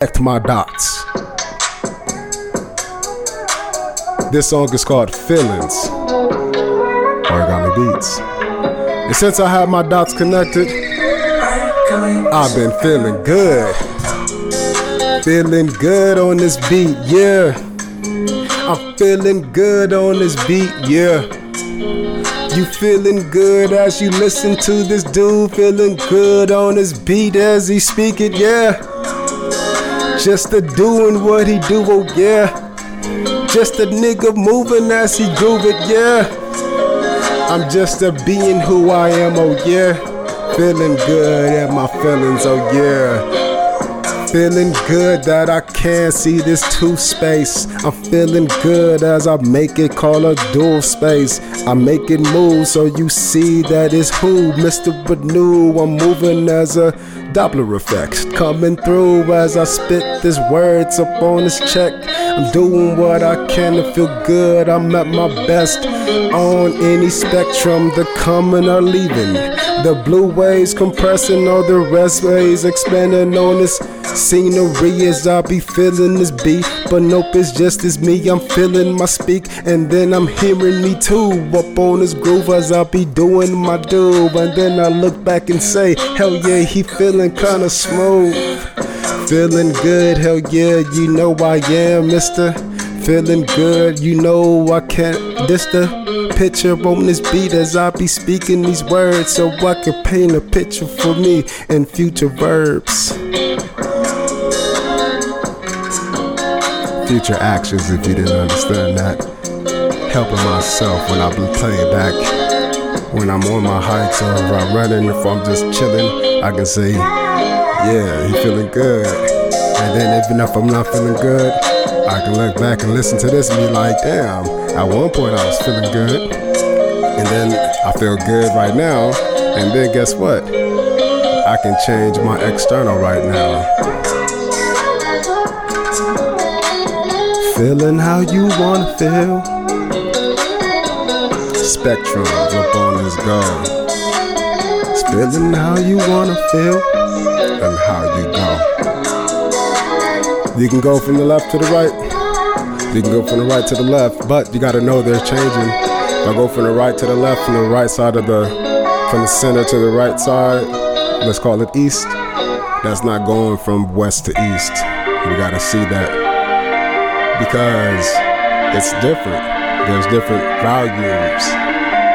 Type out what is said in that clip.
Connect my dots. This song is called Feelings. Origami Beats. And since I have my dots connected, I've been feeling good. Feeling good on this beat, yeah. I'm feeling good on this beat, yeah. You feeling good as you listen to this dude, feeling good on this beat as he speak it, yeah. Just a doing what he do, oh yeah. Just a nigga moving as he groove it, yeah. I'm just a being who I am, oh yeah. Feeling good at my feelings, oh yeah. Feeling good that I can see this two space. I'm feeling good as I make it call a dual space. I make it move so you see that it's who, Mr. Banu. I'm moving as a Doppler effects coming through as I spit this words up on this check. I'm doing what I can to feel good. I'm at my best on any spectrum. The coming or leaving. The blue waves compressing all the rest waves expanding on this scenery as I be feeling this beat. But nope, it's just as me. I'm feeling my speak, and then I'm hearing me too. Up on this groove as I be doing my doob. And then I look back and say, Hell yeah, he feeling kinda smooth. Feeling good, hell yeah, you know I am, mister. Feeling good, you know I can't diss the picture on this beat as I be speaking these words so I can paint a picture for me in future verbs. Future actions, if you didn't understand that. Helping myself when I be playing back. When I'm on my hikes or if I'm running, if I'm just chilling, I can say, yeah, he feeling good. And then even if I'm not feeling good, I can look back and listen to this and be like, damn, at one point I was feeling good. And then I feel good right now. And then guess what? I can change my external right now. Feeling how you wanna feel. Spectrum up on his go. Feeling how you wanna feel and how you go. You can go from the left to the right. You can go from the right to the left, but you gotta know they're changing. If I go from the right to the left, from the right side of the, from the center to the right side, let's call it east. That's not going from west to east. We gotta see that because it's different. There's different volumes